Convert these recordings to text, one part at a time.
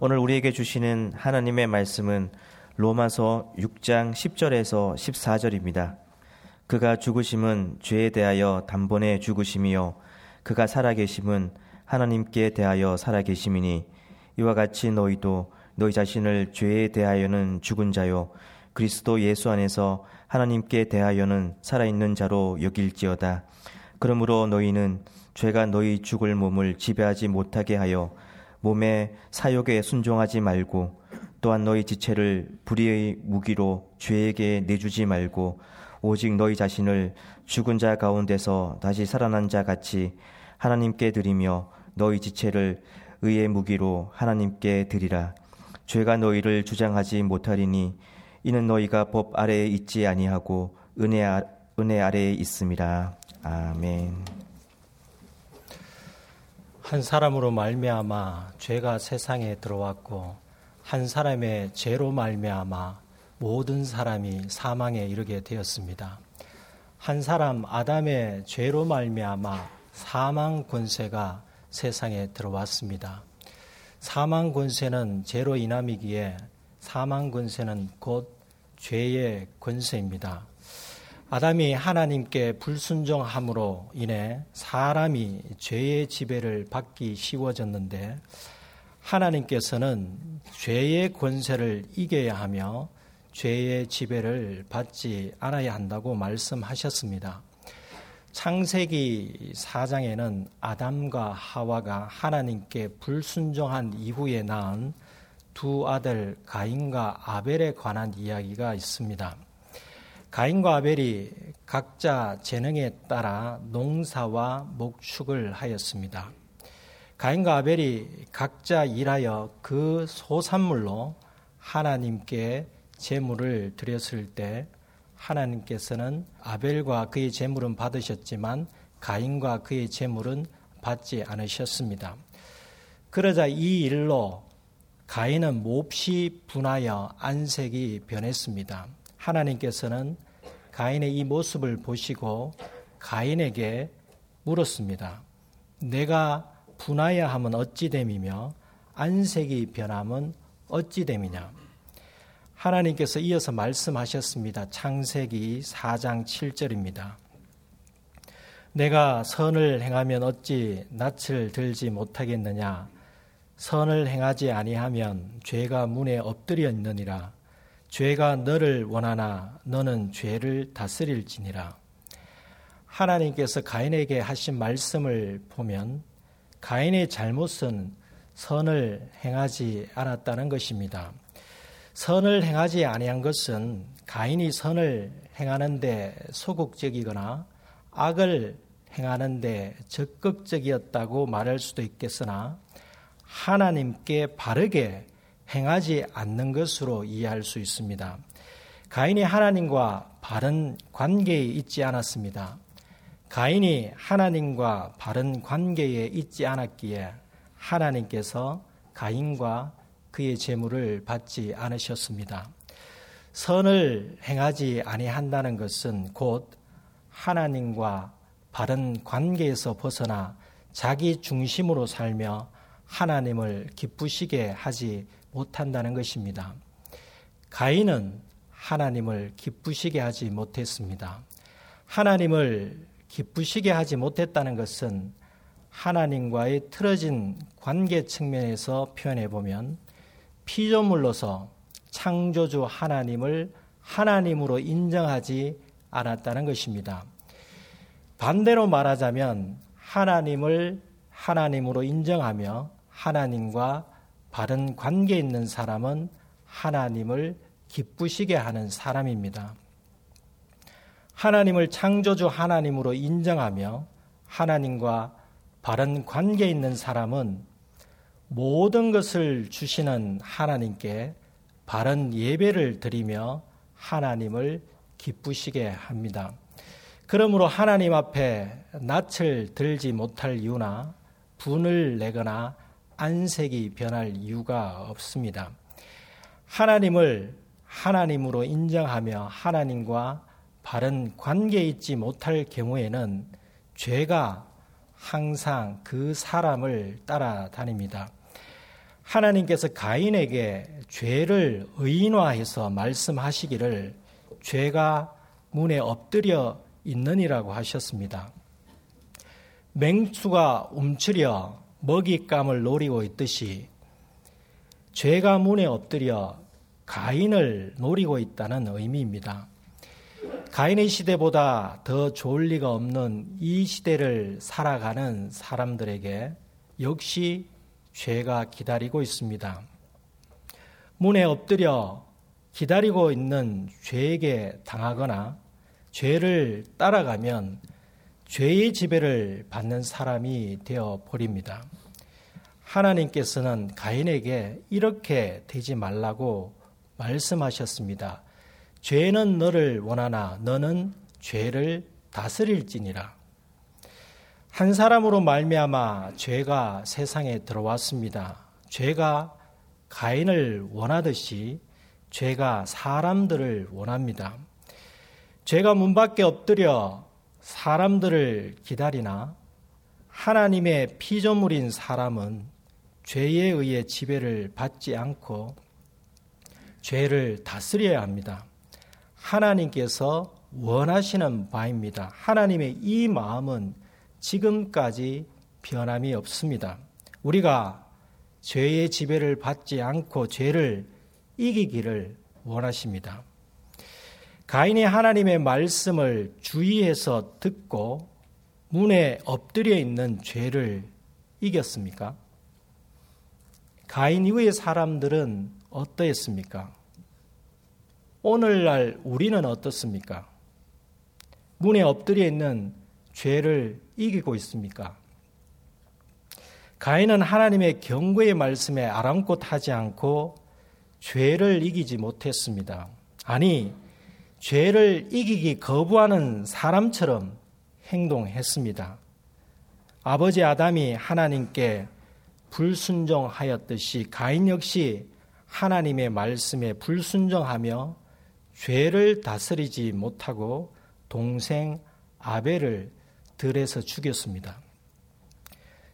오늘 우리에게 주시는 하나님의 말씀은 로마서 6장 10절에서 14절입니다. 그가 죽으심은 죄에 대하여 단번에 죽으심이요 그가 살아계심은 하나님께 대하여 살아계심이니 이와 같이 너희도 너희 자신을 죄에 대하여는 죽은 자요 그리스도 예수 안에서 하나님께 대하여는 살아있는 자로 여길지어다. 그러므로 너희는 죄가 너희 죽을 몸을 지배하지 못하게 하여 몸의 사욕에 순종하지 말고 또한 너희 지체를 불의의 무기로 죄에게 내주지 말고 오직 너희 자신을 죽은 자 가운데서 다시 살아난 자 같이 하나님께 드리며 너희 지체를 의의 무기로 하나님께 드리라. 죄가 너희를 주장하지 못하리니 이는 너희가 법 아래에 있지 아니하고 은혜, 아, 아래에 있음이라. 아멘. 한 사람으로 말미암아 죄가 세상에 들어왔고 한 사람의 죄로 말미암아 모든 사람이 사망에 이르게 되었습니다. 한 사람 아담의 죄로 말미암아 사망 권세가 세상에 들어왔습니다. 사망 권세는 죄로 인함이기에 사망 권세는 곧 죄의 권세입니다. 아담이 하나님께 불순종함으로 인해 사람이 죄의 지배를 받기 쉬워졌는데 하나님께서는 죄의 권세를 이겨야 하며 죄의 지배를 받지 않아야 한다고 말씀하셨습니다. 창세기 4장에는 아담과 하와가 하나님께 불순종한 이후에 낳은 두 아들 가인과 아벨에 관한 이야기가 있습니다. 가인과 아벨이 각자 재능에 따라 농사와 목축을 하였습니다. 가인과 아벨이 각자 일하여 그 소산물로 하나님께 제물을 드렸을 때 하나님께서는 아벨과 그의 제물은 받으셨지만 가인과 그의 제물은 받지 않으셨습니다. 그러자 이 일로 가인은 몹시 분하여 안색이 변했습니다. 하나님께서는 가인의 이 모습을 보시고 가인에게 물었습니다. 내가 분하여 하면 어찌 됨이며 안색이 변함은 어찌 됨이냐. 하나님께서 이어서 말씀하셨습니다. 창세기 4장 7절입니다. 내가 선을 행하면 어찌 낯을 들지 못하겠느냐. 선을 행하지 아니하면 죄가 문에 엎드려 있느니라. 죄가 너를 원하나 너는 죄를 다스릴지니라. 하나님께서 가인에게 하신 말씀을 보면 가인의 잘못은 선을 행하지 않았다는 것입니다. 선을 행하지 아니한 것은 가인이 선을 행하는데 소극적이거나 악을 행하는데 적극적이었다고 말할 수도 있겠으나 하나님께 바르게 행하지 않는 것으로 이해할 수 있습니다. 가인이 하나님과 바른 관계에 있지 않았습니다. 가인이 하나님과 바른 관계에 있지 않았기에 하나님께서 가인과 그의 재물을 받지 않으셨습니다. 선을 행하지 아니한다는 것은 곧 하나님과 바른 관계에서 벗어나 자기 중심으로 살며 하나님을 기쁘시게 하지 못한다는 것입니다. 가인은 하나님을 기쁘시게 하지 못했습니다. 하나님을 기쁘시게 하지 못했다는 것은 하나님과의 틀어진 관계 측면에서 표현해 보면 피조물로서 창조주 하나님을 하나님으로 인정하지 않았다는 것입니다. 반대로 말하자면 하나님을 하나님으로 인정하며 하나님과 바른 관계 있는 사람은 하나님을 기쁘시게 하는 사람입니다. 하나님을 창조주 하나님으로 인정하며 하나님과 바른 관계 있는 사람은 모든 것을 주시는 하나님께 바른 예배를 드리며 하나님을 기쁘시게 합니다. 그러므로 하나님 앞에 낯을 들지 못할 이유나 분을 내거나 안색이 변할 이유가 없습니다. 하나님을 하나님으로 인정하며 하나님과 바른 관계에 있지 못할 경우에는 죄가 항상 그 사람을 따라다닙니다. 하나님께서 가인에게 죄를 의인화해서 말씀하시기를 죄가 문에 엎드려 있느니라고 하셨습니다. 맹수가 움츠려 먹잇감을 노리고 있듯이 죄가 문에 엎드려 가인을 노리고 있다는 의미입니다. 가인의 시대보다 더 좋을 리가 없는 이 시대를 살아가는 사람들에게 역시 죄가 기다리고 있습니다. 문에 엎드려 기다리고 있는 죄에게 당하거나 죄를 따라가면 죄의 지배를 받는 사람이 되어 버립니다. 하나님께서는 가인에게 이렇게 되지 말라고 말씀하셨습니다. 죄는 너를 원하나 너는 죄를 다스릴지니라. 한 사람으로 말미암아 죄가 세상에 들어왔습니다. 죄가 가인을 원하듯이 죄가 사람들을 원합니다. 죄가 문 밖에 엎드려 사람들을 기다리나 하나님의 피조물인 사람은 죄에 의해 지배를 받지 않고 죄를 다스려야 합니다. 하나님께서 원하시는 바입니다. 하나님의 이 마음은 지금까지 변함이 없습니다. 우리가 죄의 지배를 받지 않고 죄를 이기기를 원하십니다. 가인이 하나님의 말씀을 주의해서 듣고 문에 엎드려 있는 죄를 이겼습니까? 가인 이후의 사람들은 어떠했습니까? 오늘날 우리는 어떻습니까? 문에 엎드려 있는 죄를 이기고 있습니까? 가인은 하나님의 경고의 말씀에 아랑곳하지 않고 죄를 이기지 못했습니다. 아니, 죄를 이기기 거부하는 사람처럼 행동했습니다. 아버지 아담이 하나님께 불순종하였듯이 가인 역시 하나님의 말씀에 불순종하며 죄를 다스리지 못하고 동생 아벨을 들에서 죽였습니다.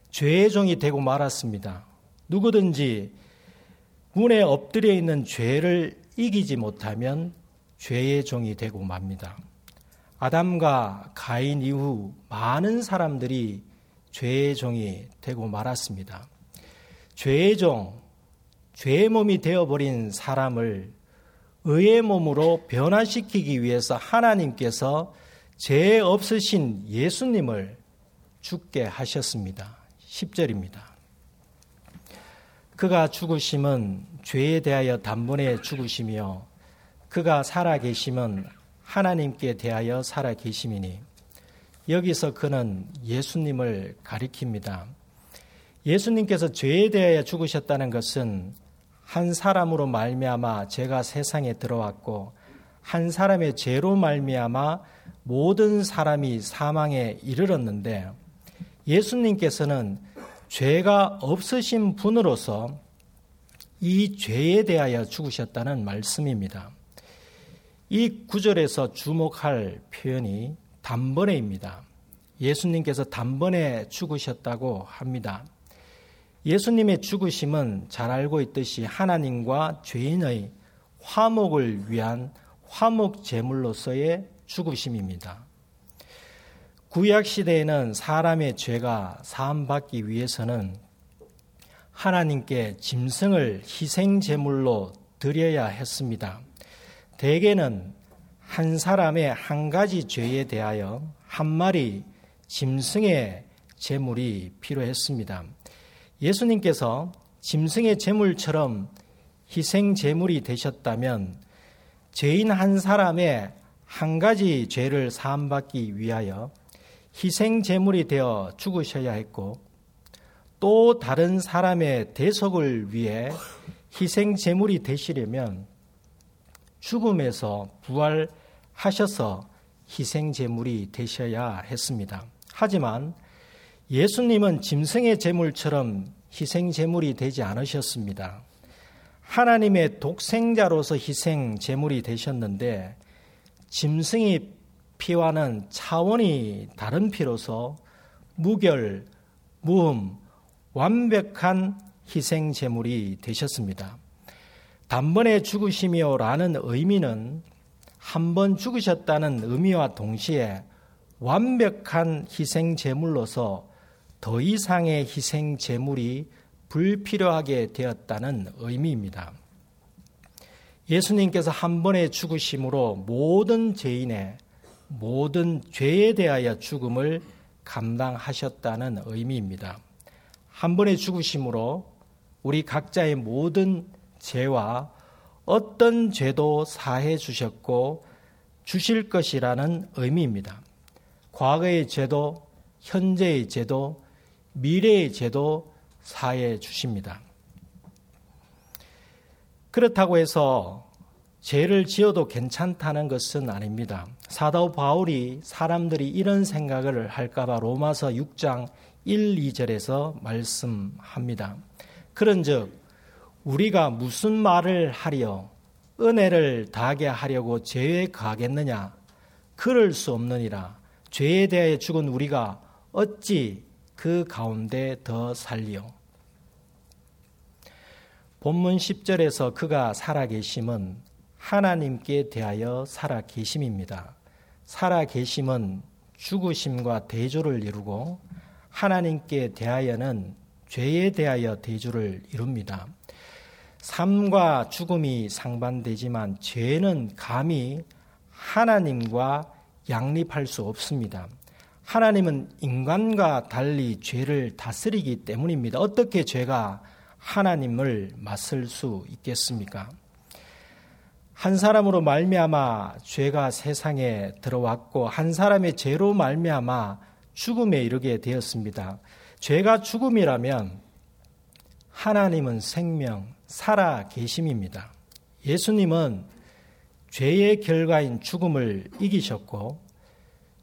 죄의 종이 되고 말았습니다. 누구든지 문에 엎드려 있는 죄를 이기지 못하면 죄의 종이 되고 맙니다. 아담과 가인 이후 많은 사람들이 죄의 종이 되고 말았습니다. 죄의 종, 죄의 몸이 되어버린 사람을 의의 몸으로 변화시키기 위해서 하나님께서 죄 없으신 예수님을 죽게 하셨습니다. 10절입니다. 그가 죽으심은 죄에 대하여 단번에 죽으시며 그가 살아계심은 하나님께 대하여 살아계심이니 여기서 그는 예수님을 가리킵니다. 예수님께서 죄에 대하여 죽으셨다는 것은 한 사람으로 말미암아 죄가 세상에 들어왔고 한 사람의 죄로 말미암아 모든 사람이 사망에 이르렀는데 예수님께서는 죄가 없으신 분으로서 이 죄에 대하여 죽으셨다는 말씀입니다. 이 구절에서 주목할 표현이 단번에입니다. 예수님께서 단번에 죽으셨다고 합니다. 예수님의 죽으심은 잘 알고 있듯이 하나님과 죄인의 화목을 위한 화목 제물로서의 죽으심입니다. 구약 시대에는 사람의 죄가 사함받기 위해서는 하나님께 짐승을 희생 제물로 드려야 했습니다. 대개는 한 사람의 한 가지 죄에 대하여 한 마리 짐승의 제물이 필요했습니다. 예수님께서 짐승의 제물처럼 희생 제물이 되셨다면 죄인 한 사람의 한 가지 죄를 사함받기 위하여 희생 제물이 되어 죽으셔야 했고 또 다른 사람의 대속을 위해 희생 제물이 되시려면 죽음에서 부활하셔서 희생 제물이 되셔야 했습니다. 하지만 예수님은 짐승의 제물처럼 희생 제물이 되지 않으셨습니다. 하나님의 독생자로서 희생 제물이 되셨는데 짐승의 피와는 차원이 다른 피로서 무결, 무음, 완벽한 희생 제물이 되셨습니다. 단번에 죽으심이요라는 의미는 한 번 죽으셨다는 의미와 동시에 완벽한 희생 제물로서 더 이상의 희생 제물이 불필요하게 되었다는 의미입니다. 예수님께서 한 번의 죽으심으로 모든 죄인의 모든 죄에 대하여 죽음을 감당하셨다는 의미입니다. 한 번의 죽으심으로 우리 각자의 모든 죄와 어떤 죄도 사해 주셨고 주실 것이라는 의미입니다. 과거의 죄도, 현재의 죄도, 미래의 죄도 사해 주십니다. 그렇다고 해서 죄를 지어도 괜찮다는 것은 아닙니다. 사도 바울이 사람들이 이런 생각을 할까봐 로마서 6장 1, 2절에서 말씀합니다. 그런즉 우리가 무슨 말을 하려 은혜를 다하게 하려고 죄에 가겠느냐? 그럴 수 없느니라. 죄에 대하여 죽은 우리가 어찌 그 가운데 더 살리요? 본문 10절에서 그가 살아계심은 하나님께 대하여 살아계심입니다. 살아계심은 죽으심과 대조를 이루고 하나님께 대하여는 죄에 대하여 대조를 이룹니다. 삶과 죽음이 상반되지만 죄는 감히 하나님과 양립할 수 없습니다. 하나님은 인간과 달리 죄를 다스리기 때문입니다. 어떻게 죄가 하나님을 맞설 수 있겠습니까? 한 사람으로 말미암아 죄가 세상에 들어왔고 한 사람의 죄로 말미암아 죽음에 이르게 되었습니다. 죄가 죽음이라면 하나님은 생명, 살아 계심입니다. 예수님은 죄의 결과인 죽음을 이기셨고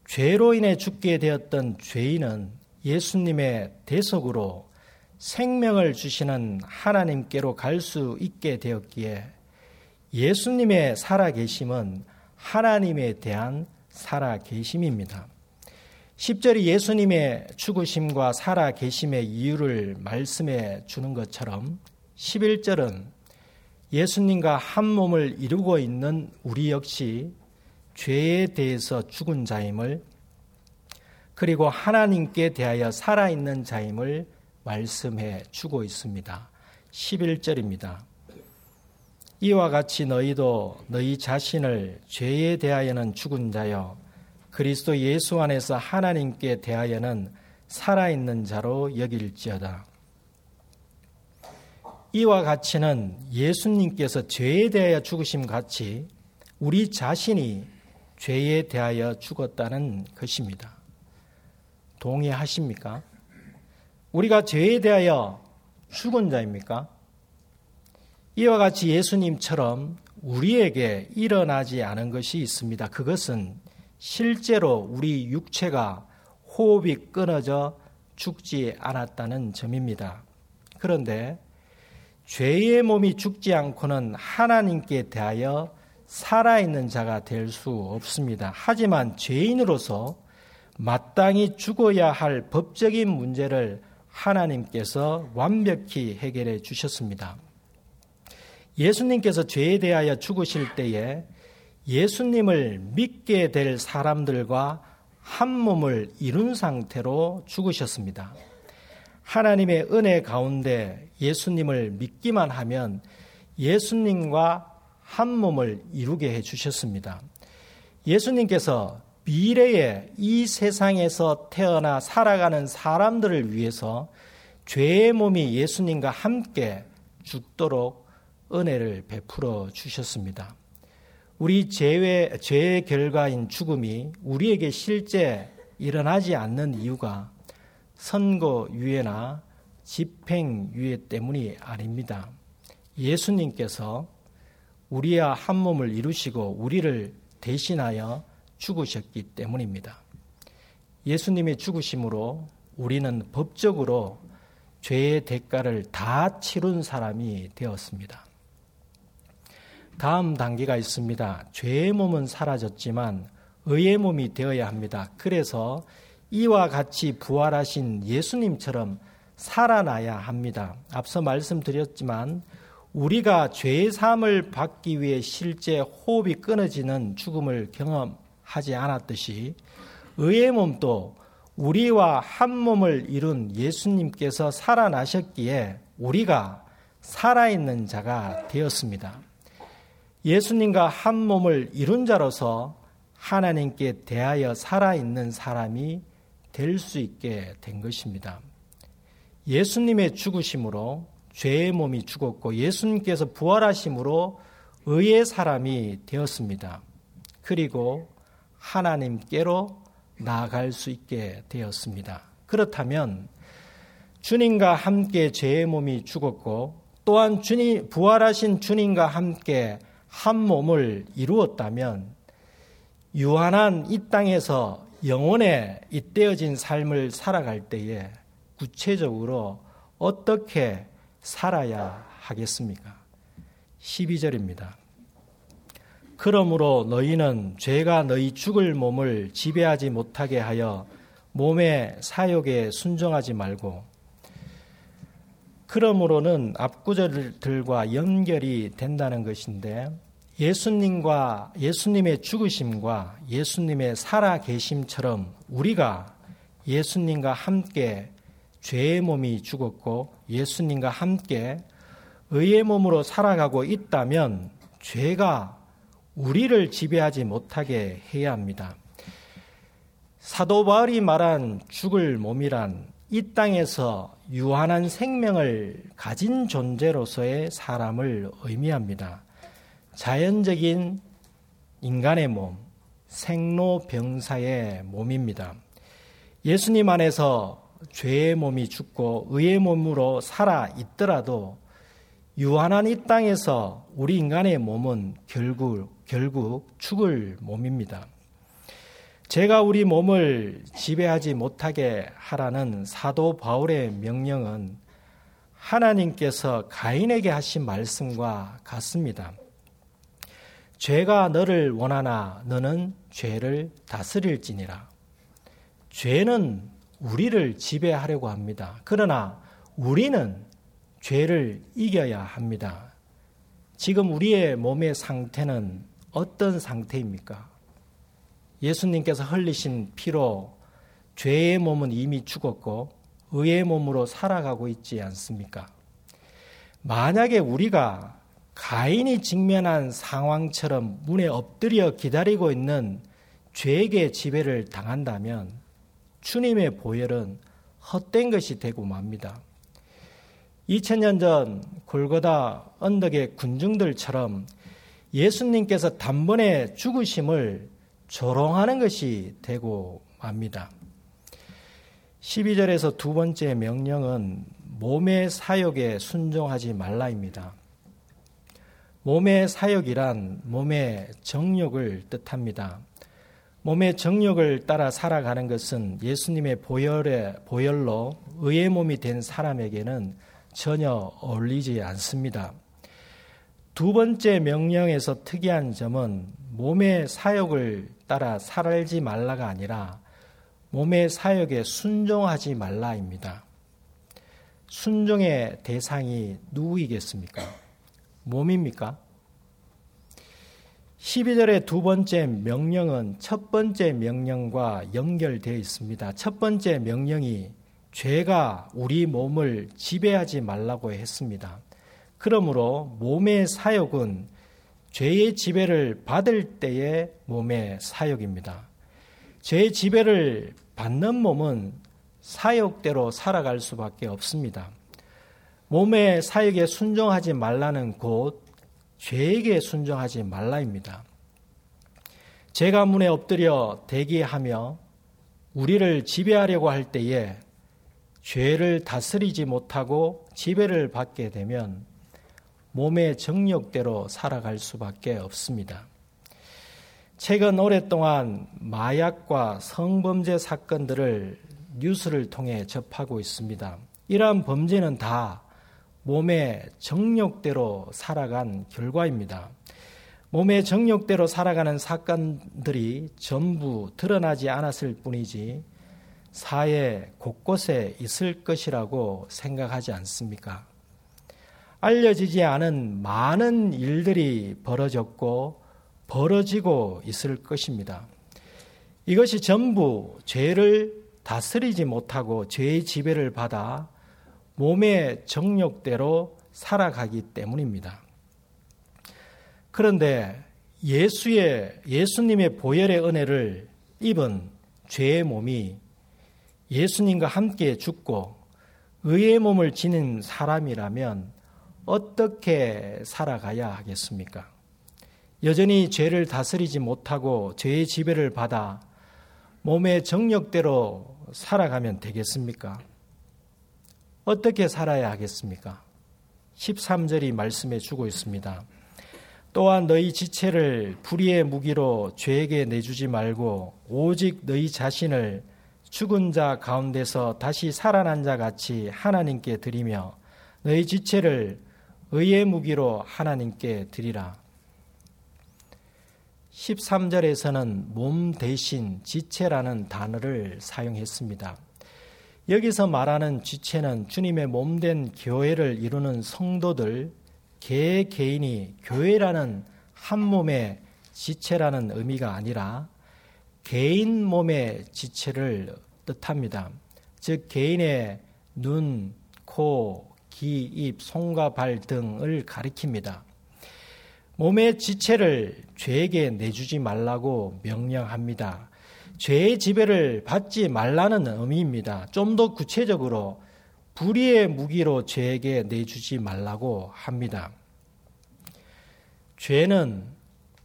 죄로 인해 죽게 되었던 죄인은 예수님의 대속으로 생명을 주시는 하나님께로 갈 수 있게 되었기에 예수님의 살아계심은 하나님에 대한 살아계심입니다. 10절이 예수님의 죽으심과 살아계심의 이유를 말씀해 주는 것처럼 11절은 예수님과 한 몸을 이루고 있는 우리 역시 죄에 대해서 죽은 자임을 그리고 하나님께 대하여 살아있는 자임을 말씀해 주고 있습니다. 11절입니다. 이와 같이 너희도 너희 자신을 죄에 대하여는 죽은 자여 그리스도 예수 안에서 하나님께 대하여는 살아있는 자로 여길지어다. 이와 같이는 예수님께서 죄에 대하여 죽으심 같이 우리 자신이 죄에 대하여 죽었다는 것입니다. 동의하십니까? 우리가 죄에 대하여 죽은 자입니까? 이와 같이 예수님처럼 우리에게 일어나지 않은 것이 있습니다. 그것은 실제로 우리 육체가 호흡이 끊어져 죽지 않았다는 점입니다. 그런데 죄의 몸이 죽지 않고는 하나님께 대하여 살아있는 자가 될 수 없습니다. 하지만 죄인으로서 마땅히 죽어야 할 법적인 문제를 하나님께서 완벽히 해결해 주셨습니다. 예수님께서 죄에 대하여 죽으실 때에 예수님을 믿게 될 사람들과 한 몸을 이룬 상태로 죽으셨습니다. 하나님의 은혜 가운데 예수님을 믿기만 하면 예수님과 한 몸을 이루게 해 주셨습니다. 예수님께서 미래에 이 세상에서 태어나 살아가는 사람들을 위해서 죄의 몸이 예수님과 함께 죽도록 은혜를 베풀어 주셨습니다. 우리 죄의, 죄의 결과인 죽음이 우리에게 실제 일어나지 않는 이유가 선거유예나 집행유예 때문이 아닙니다. 예수님께서 우리와 한 몸을 이루시고 우리를 대신하여 죽으셨기 때문입니다. 예수님의 죽으심으로 우리는 법적으로 죄의 대가를 다 치룬 사람이 되었습니다. 다음 단계가 있습니다. 죄의 몸은 사라졌지만 의의 몸이 되어야 합니다. 그래서 이와 같이 부활하신 예수님처럼 살아나야 합니다. 앞서 말씀드렸지만 우리가 죄의 삶을 받기 위해 실제 호흡이 끊어지는 죽음을 경험하지 않았듯이 의의 몸도 우리와 한 몸을 이룬 예수님께서 살아나셨기에 우리가 살아있는 자가 되었습니다. 예수님과 한 몸을 이룬 자로서 하나님께 대하여 살아있는 사람이 될 수 있게 된 것입니다. 예수님의 죽으심으로 죄의 몸이 죽었고 예수님께서 부활하심으로 의의 사람이 되었습니다. 그리고 하나님께로 나아갈 수 있게 되었습니다. 그렇다면 주님과 함께 죄의 몸이 죽었고 또한 주님 부활하신 주님과 함께 한 몸을 이루었다면 유한한 이 땅에서 영혼에 잇대어진 삶을 살아갈 때에 구체적으로 어떻게 살아야 하겠습니까? 12절입니다. 그러므로 너희는 죄가 너희 죽을 몸을 지배하지 못하게 하여 몸의 사욕에 순종하지 말고 그러므로는 앞구절들과 연결이 된다는 것인데 예수님과 예수님의 죽으심과 예수님의 살아 계심처럼 우리가 예수님과 함께 죄의 몸이 죽었고 예수님과 함께 의의 몸으로 살아가고 있다면 죄가 우리를 지배하지 못하게 해야 합니다. 사도 바울이 말한 죽을 몸이란 이 땅에서 유한한 생명을 가진 존재로서의 사람을 의미합니다. 자연적인 인간의 몸, 생로병사의 몸입니다. 예수님 안에서 죄의 몸이 죽고 의의 몸으로 살아 있더라도 유한한 이 땅에서 우리 인간의 몸은 결국 결국 죽을 몸입니다. 제가 우리 몸을 지배하지 못하게 하라는 사도 바울의 명령은 하나님께서 가인에게 하신 말씀과 같습니다. 죄가 너를 원하나 너는 죄를 다스릴지니라. 죄는 우리를 지배하려고 합니다. 그러나 우리는 죄를 이겨야 합니다. 지금 우리의 몸의 상태는 어떤 상태입니까? 예수님께서 흘리신 피로 죄의 몸은 이미 죽었고 의의 몸으로 살아가고 있지 않습니까? 만약에 우리가 가인이 직면한 상황처럼 문에 엎드려 기다리고 있는 죄에게 지배를 당한다면 주님의 보혈은 헛된 것이 되고 맙니다. 2000년 전 골고다 언덕의 군중들처럼 예수님께서 단번에 죽으심을 조롱하는 것이 되고 맙니다. 12절에서 두 번째 명령은 몸의 사욕에 순종하지 말라입니다. 몸의 사욕이란 몸의 정욕을 뜻합니다. 몸의 정욕을 따라 살아가는 것은 예수님의 보혈의 보혈로 의의 몸이 된 사람에게는 전혀 어울리지 않습니다. 두 번째 명령에서 특이한 점은 몸의 사욕을 따라 살지 말라가 아니라 몸의 사역에 순종하지 말라입니다. 순종의 대상이 누구이겠습니까? 몸입니까? 12절의 두 번째 명령은 첫 번째 명령과 연결되어 있습니다. 첫 번째 명령이 죄가 우리 몸을 지배하지 말라고 했습니다. 그러므로 몸의 사욕은 죄의 지배를 받을 때의 몸의 사욕입니다. 죄의 지배를 받는 몸은 사욕대로 살아갈 수밖에 없습니다. 몸의 사욕에 순종하지 말라는 곳, 죄에게 순종하지 말라입니다. 죄가 문에 엎드려 대기하며 우리를 지배하려고 할 때에 죄를 다스리지 못하고 지배를 받게 되면 몸의 정력대로 살아갈 수밖에 없습니다. 최근 오랫동안 마약과 성범죄 사건들을 뉴스를 통해 접하고 있습니다. 이러한 범죄는 다 몸의 정력대로 살아간 결과입니다. 몸의 정력대로 살아가는 사건들이 전부 드러나지 않았을 뿐이지 사회 곳곳에 있을 것이라고 생각하지 않습니까? 알려지지 않은 많은 일들이 벌어졌고 벌어지고 있을 것입니다. 이것이 전부 죄를 다스리지 못하고 죄의 지배를 받아 몸의 정욕대로 살아가기 때문입니다. 그런데 예수의 예수님의 보혈의 은혜를 입은 죄의 몸이 예수님과 함께 죽고 의의 몸을 지닌 사람이라면 어떻게 살아가야 하겠습니까? 여전히 죄를 다스리지 못하고 죄의 지배를 받아 몸의 정력대로 살아가면 되겠습니까? 어떻게 살아야 하겠습니까? 13절이 말씀해 주고 있습니다. 또한 너희 지체를 불의의 무기로 죄에게 내주지 말고 오직 너희 자신을 죽은 자 가운데서 다시 살아난 자 같이 하나님께 드리며 너희 지체를 의의 무기로 하나님께 드리라. 13절에서는 몸 대신 지체라는 단어를 사용했습니다. 여기서 말하는 지체는 주님의 몸된 교회를 이루는 성도들, 개 개인이 교회라는 한 몸의 지체라는 의미가 아니라 개인 몸의 지체를 뜻합니다. 즉 개인의 눈, 코, 귀, 입, 손과 발 등을 가리킵니다. 몸의 지체를 죄에게 내주지 말라고 명령합니다. 죄의 지배를 받지 말라는 의미입니다. 좀 더 구체적으로 불의의 무기로 죄에게 내주지 말라고 합니다. 죄는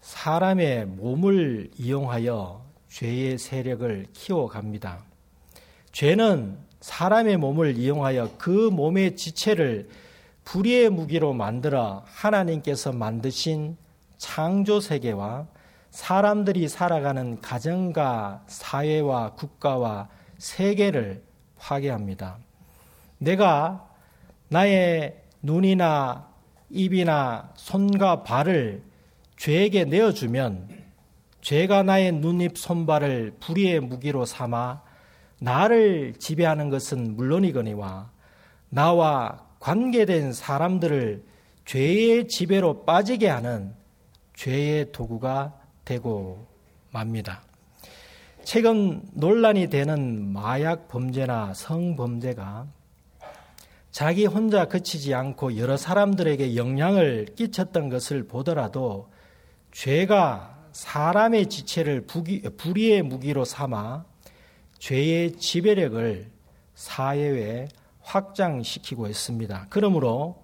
사람의 몸을 이용하여 죄의 세력을 키워갑니다. 죄는 사람의 몸을 이용하여 그 몸의 지체를 불의의 무기로 만들어 하나님께서 만드신 창조 세계와 사람들이 살아가는 가정과 사회와 국가와 세계를 파괴합니다. 내가 나의 눈이나 입이나 손과 발을 죄에게 내어주면 죄가 나의 눈, 입, 손발을 불의의 무기로 삼아 나를 지배하는 것은 물론이거니와 나와 관계된 사람들을 죄의 지배로 빠지게 하는 죄의 도구가 되고 맙니다. 최근 논란이 되는 마약 범죄나 성범죄가 자기 혼자 그치지 않고 여러 사람들에게 영향을 끼쳤던 것을 보더라도 죄가 사람의 지체를 불의의 무기로 삼아 죄의 지배력을 사회에 확장시키고 있습니다. 그러므로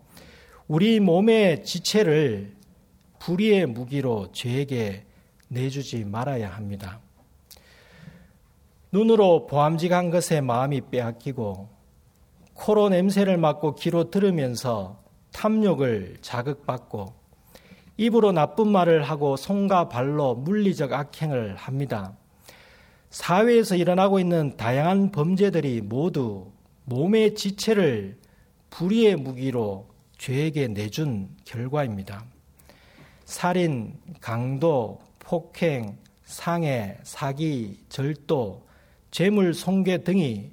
우리 몸의 지체를 불의의 무기로 죄에게 내주지 말아야 합니다. 눈으로 보암직한 것에 마음이 빼앗기고 코로 냄새를 맡고 귀로 들으면서 탐욕을 자극받고 입으로 나쁜 말을 하고 손과 발로 물리적 악행을 합니다. 사회에서 일어나고 있는 다양한 범죄들이 모두 몸의 지체를 불의의 무기로 죄에게 내준 결과입니다. 살인, 강도, 폭행, 상해, 사기, 절도, 재물 손괴 등이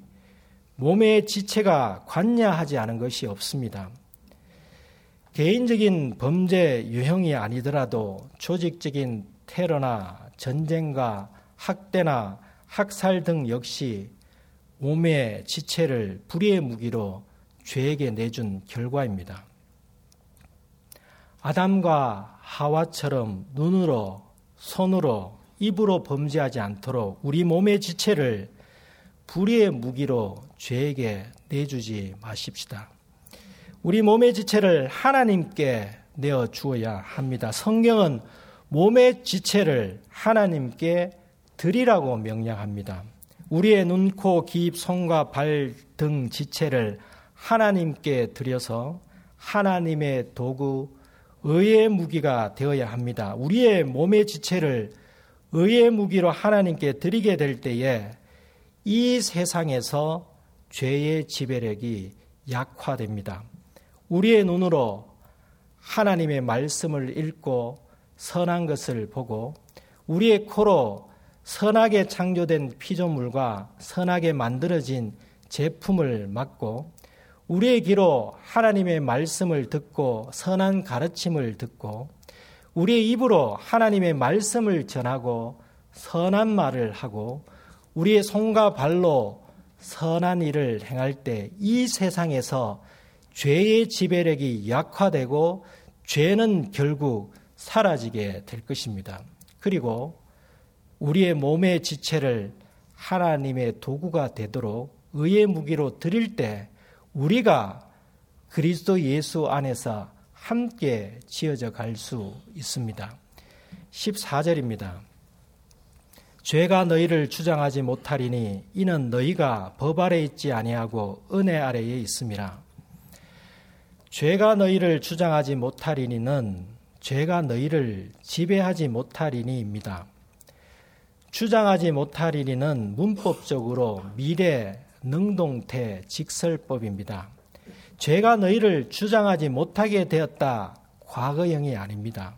몸의 지체가 관여하지 않은 것이 없습니다. 개인적인 범죄 유형이 아니더라도 조직적인 테러나 전쟁과 학대나 학살 등 역시 몸의 지체를 불의의 무기로 죄에게 내준 결과입니다. 아담과 하와처럼 눈으로, 손으로, 입으로 범죄하지 않도록 우리 몸의 지체를 불의의 무기로 죄에게 내주지 마십시다. 우리 몸의 지체를 하나님께 내어 주어야 합니다. 성경은 몸의 지체를 하나님께 드리라고 명령합니다. 우리의 눈, 코, 귀, 손과 발 등 지체를 하나님께 드려서 하나님의 도구, 의의 무기가 되어야 합니다. 우리의 몸의 지체를 의의 무기로 하나님께 드리게 될 때에 이 세상에서 죄의 지배력이 약화됩니다. 우리의 눈으로 하나님의 말씀을 읽고 선한 것을 보고 우리의 코로 선하게 창조된 피조물과 선하게 만들어진 제품을 맡고 우리의 귀로 하나님의 말씀을 듣고 선한 가르침을 듣고 우리의 입으로 하나님의 말씀을 전하고 선한 말을 하고 우리의 손과 발로 선한 일을 행할 때 이 세상에서 죄의 지배력이 약화되고 죄는 결국 사라지게 될 것입니다. 그리고 우리의 몸의 지체를 하나님의 도구가 되도록 의의 무기로 드릴 때 우리가 그리스도 예수 안에서 함께 지어져 갈 수 있습니다. 14절입니다. 죄가 너희를 주장하지 못하리니 이는 너희가 법 아래 있지 아니하고 은혜 아래에 있음이라. 죄가 너희를 주장하지 못하리니는 죄가 너희를 지배하지 못하리니입니다. 주장하지 못하리니는 문법적으로 미래 능동태 직설법입니다. 죄가 너희를 주장하지 못하게 되었다. 과거형이 아닙니다.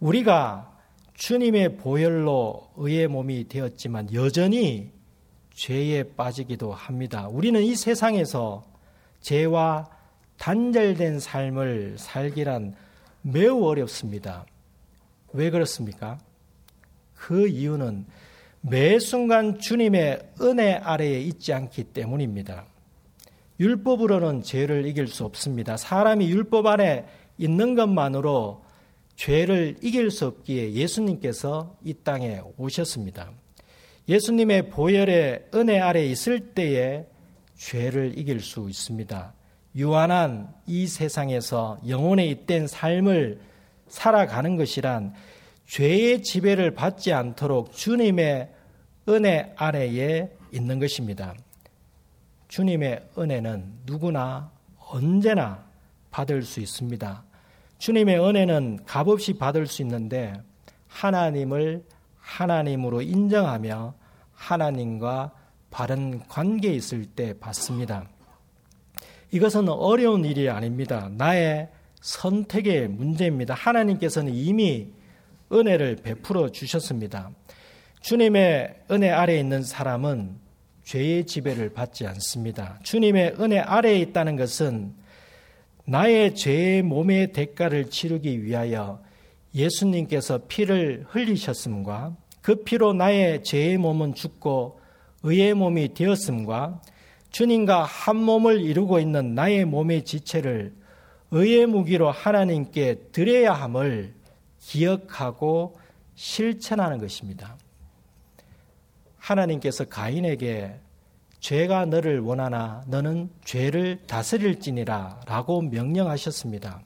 우리가 주님의 보혈로 의의 몸이 되었지만 여전히 죄에 빠지기도 합니다. 우리는 이 세상에서 죄와 단절된 삶을 살기란 매우 어렵습니다. 왜 그렇습니까? 그 이유는 매 순간 주님의 은혜 아래에 있지 않기 때문입니다. 율법으로는 죄를 이길 수 없습니다. 사람이 율법 안에 있는 것만으로 죄를 이길 수 없기에 예수님께서 이 땅에 오셨습니다. 예수님의 보혈의 은혜 아래 있을 때에 죄를 이길 수 있습니다. 유한한 이 세상에서 영혼에 잇된 삶을 살아가는 것이란 죄의 지배를 받지 않도록 주님의 은혜 아래에 있는 것입니다. 주님의 은혜는 누구나 언제나 받을 수 있습니다. 주님의 은혜는 값없이 받을 수 있는데 하나님을 하나님으로 인정하며 하나님과 바른 관계에 있을 때 받습니다. 이것은 어려운 일이 아닙니다. 나의 선택의 문제입니다. 하나님께서는 이미 은혜를 베풀어 주셨습니다. 주님의 은혜 아래에 있는 사람은 죄의 지배를 받지 않습니다. 주님의 은혜 아래에 있다는 것은 나의 죄의 몸의 대가를 치르기 위하여 예수님께서 피를 흘리셨음과 그 피로 나의 죄의 몸은 죽고 의의 몸이 되었음과 주님과 한 몸을 이루고 있는 나의 몸의 지체를 의의 무기로 하나님께 드려야 함을 기억하고 실천하는 것입니다. 하나님께서 가인에게 죄가 너를 원하나 너는 죄를 다스릴지니라 라고 명령하셨습니다.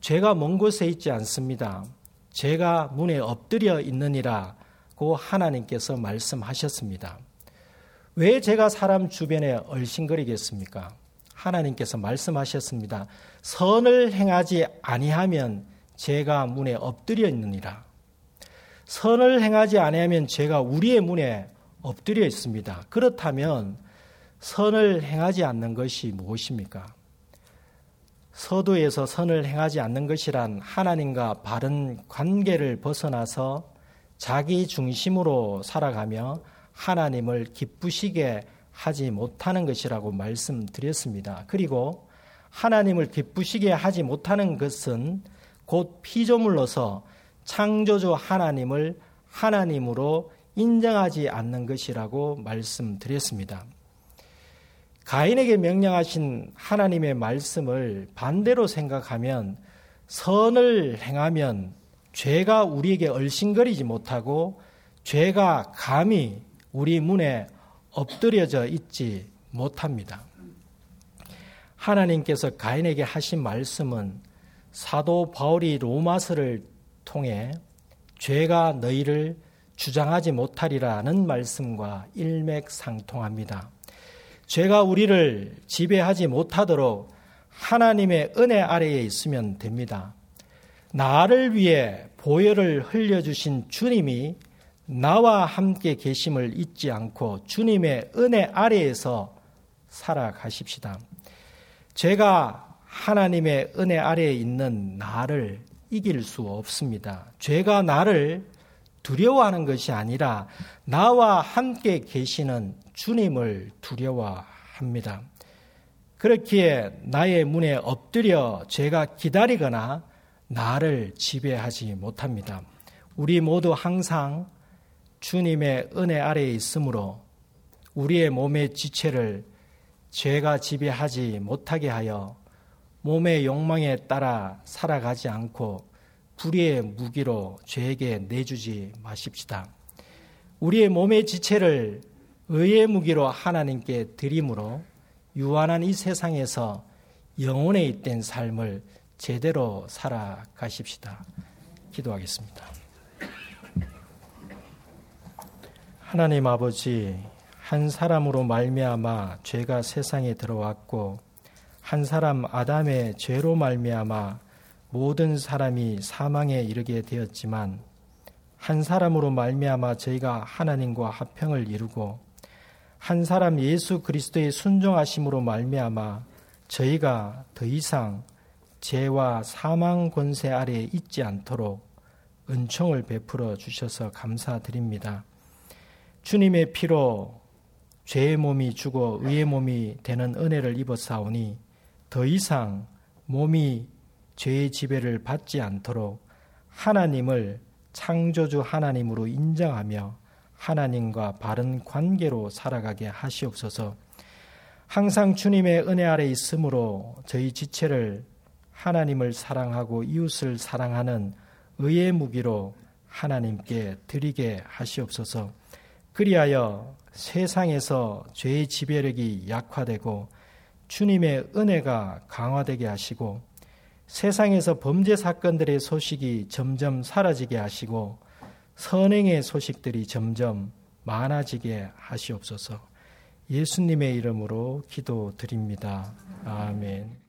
죄가 먼 곳에 있지 않습니다. 죄가 문에 엎드려 있느니라고 하나님께서 말씀하셨습니다. 왜 제가 사람 주변에 얼씬거리겠습니까? 하나님께서 말씀하셨습니다. 선을 행하지 아니하면 죄가 문에 엎드려 있느니라. 선을 행하지 아니하면 죄가 우리의 문에 엎드려 있습니다. 그렇다면 선을 행하지 않는 것이 무엇입니까? 서두에서 선을 행하지 않는 것이란 하나님과 바른 관계를 벗어나서 자기 중심으로 살아가며 하나님을 기쁘시게 하지 못하는 것이라고 말씀드렸습니다. 그리고 하나님을 기쁘시게 하지 못하는 것은 곧 피조물로서 창조주 하나님을 하나님으로 인정하지 않는 것이라고 말씀드렸습니다. 가인에게 명령하신 하나님의 말씀을 반대로 생각하면 선을 행하면 죄가 우리에게 얼씬거리지 못하고 죄가 감히 우리 문에 엎드려져 있지 못합니다. 하나님께서 가인에게 하신 말씀은 사도 바울이 로마서를 통해 죄가 너희를 주장하지 못하리라는 말씀과 일맥상통합니다. 죄가 우리를 지배하지 못하도록 하나님의 은혜 아래에 있으면 됩니다. 나를 위해 보혈을 흘려주신 주님이 나와 함께 계심을 잊지 않고 주님의 은혜 아래에서 살아가십시다. 제가 하나님의 은혜 아래에 있는 나를 이길 수 없습니다. 죄가 나를 두려워하는 것이 아니라 나와 함께 계시는 주님을 두려워합니다. 그렇기에 나의 문에 엎드려 제가 기다리거나 나를 지배하지 못합니다. 우리 모두 항상 주님의 은혜 아래에 있으므로 우리의 몸의 지체를 죄가 지배하지 못하게 하여 몸의 욕망에 따라 살아가지 않고 불의의 무기로 죄에게 내주지 마십시다. 우리의 몸의 지체를 의의 무기로 하나님께 드림으로 유한한 이 세상에서 영혼에 있던 삶을 제대로 살아가십시다. 기도하겠습니다. 하나님 아버지 한 사람으로 말미암아 죄가 세상에 들어왔고 한 사람 아담의 죄로 말미암아 모든 사람이 사망에 이르게 되었지만 한 사람으로 말미암아 저희가 하나님과 합평을 이루고 한 사람 예수 그리스도의 순종하심으로 말미암아 저희가 더 이상 죄와 사망 권세 아래에 있지 않도록 은총을 베풀어 주셔서 감사드립니다. 주님의 피로 죄의 몸이 죽어 의의 몸이 되는 은혜를 입었사오니 더 이상 몸이 죄의 지배를 받지 않도록 하나님을 창조주 하나님으로 인정하며 하나님과 바른 관계로 살아가게 하시옵소서. 항상 주님의 은혜 아래 있으므로 저희 지체를 하나님을 사랑하고 이웃을 사랑하는 의의 무기로 하나님께 드리게 하시옵소서. 그리하여 세상에서 죄의 지배력이 약화되고 주님의 은혜가 강화되게 하시고 세상에서 범죄 사건들의 소식이 점점 사라지게 하시고 선행의 소식들이 점점 많아지게 하시옵소서. 예수님의 이름으로 기도드립니다. 아멘.